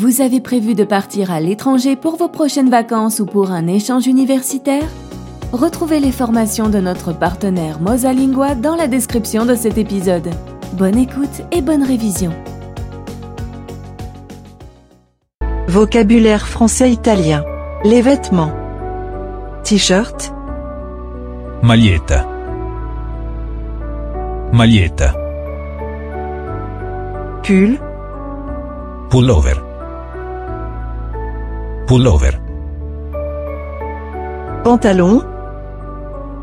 Vous avez prévu de partir à l'étranger pour vos prochaines vacances ou pour un échange universitaire? Retrouvez les formations de notre partenaire Mosalingua dans la description de cet épisode. Bonne écoute et bonne révision. Vocabulaire français-italien. Les vêtements. T-shirt, Maglietta. Maglietta. pull, Pullover. Pullover. pantalon,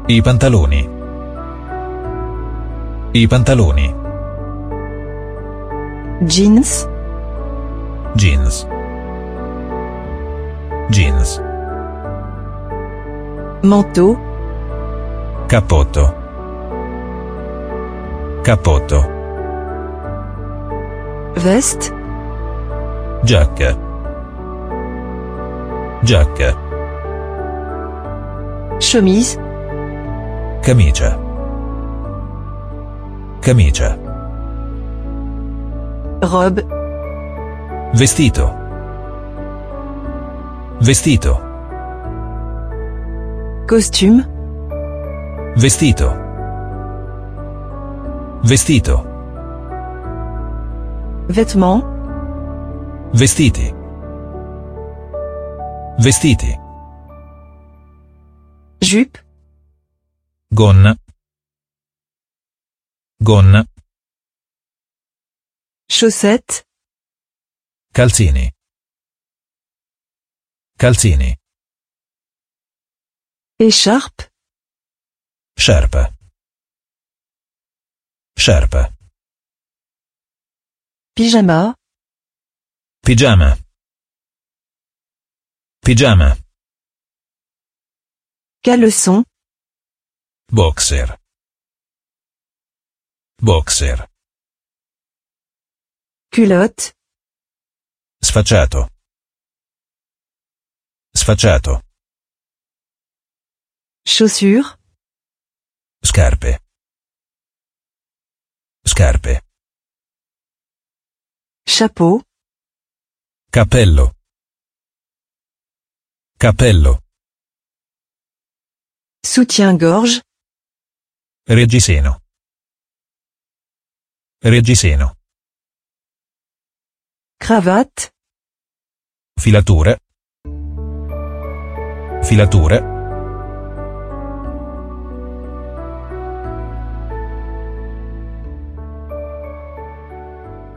I pantaloni. I pantaloni. jeans, Jeans. Jeans. manteau, Cappotto. Cappotto. veste, Giacca. Giacca. chemise, Camicia. Camicia. robe, Vestito. Vestito. costume, Vestito. Vestito. vêtements, Vestiti. Vestiti. jupe, Gonna. Gonna. chaussettes, Calzini. Calzini. écharpe, Sciarpa. Sciarpa. pyjama, Pigiama. Pigiama. caleçon, Boxer. Boxer. culotte, Sfacciato. Sfacciato. chaussures, Scarpe. Scarpe. chapeau, Cappello. Cappello. soutien-gorge, Reggiseno. Reggiseno. cravate, Filature. Filature.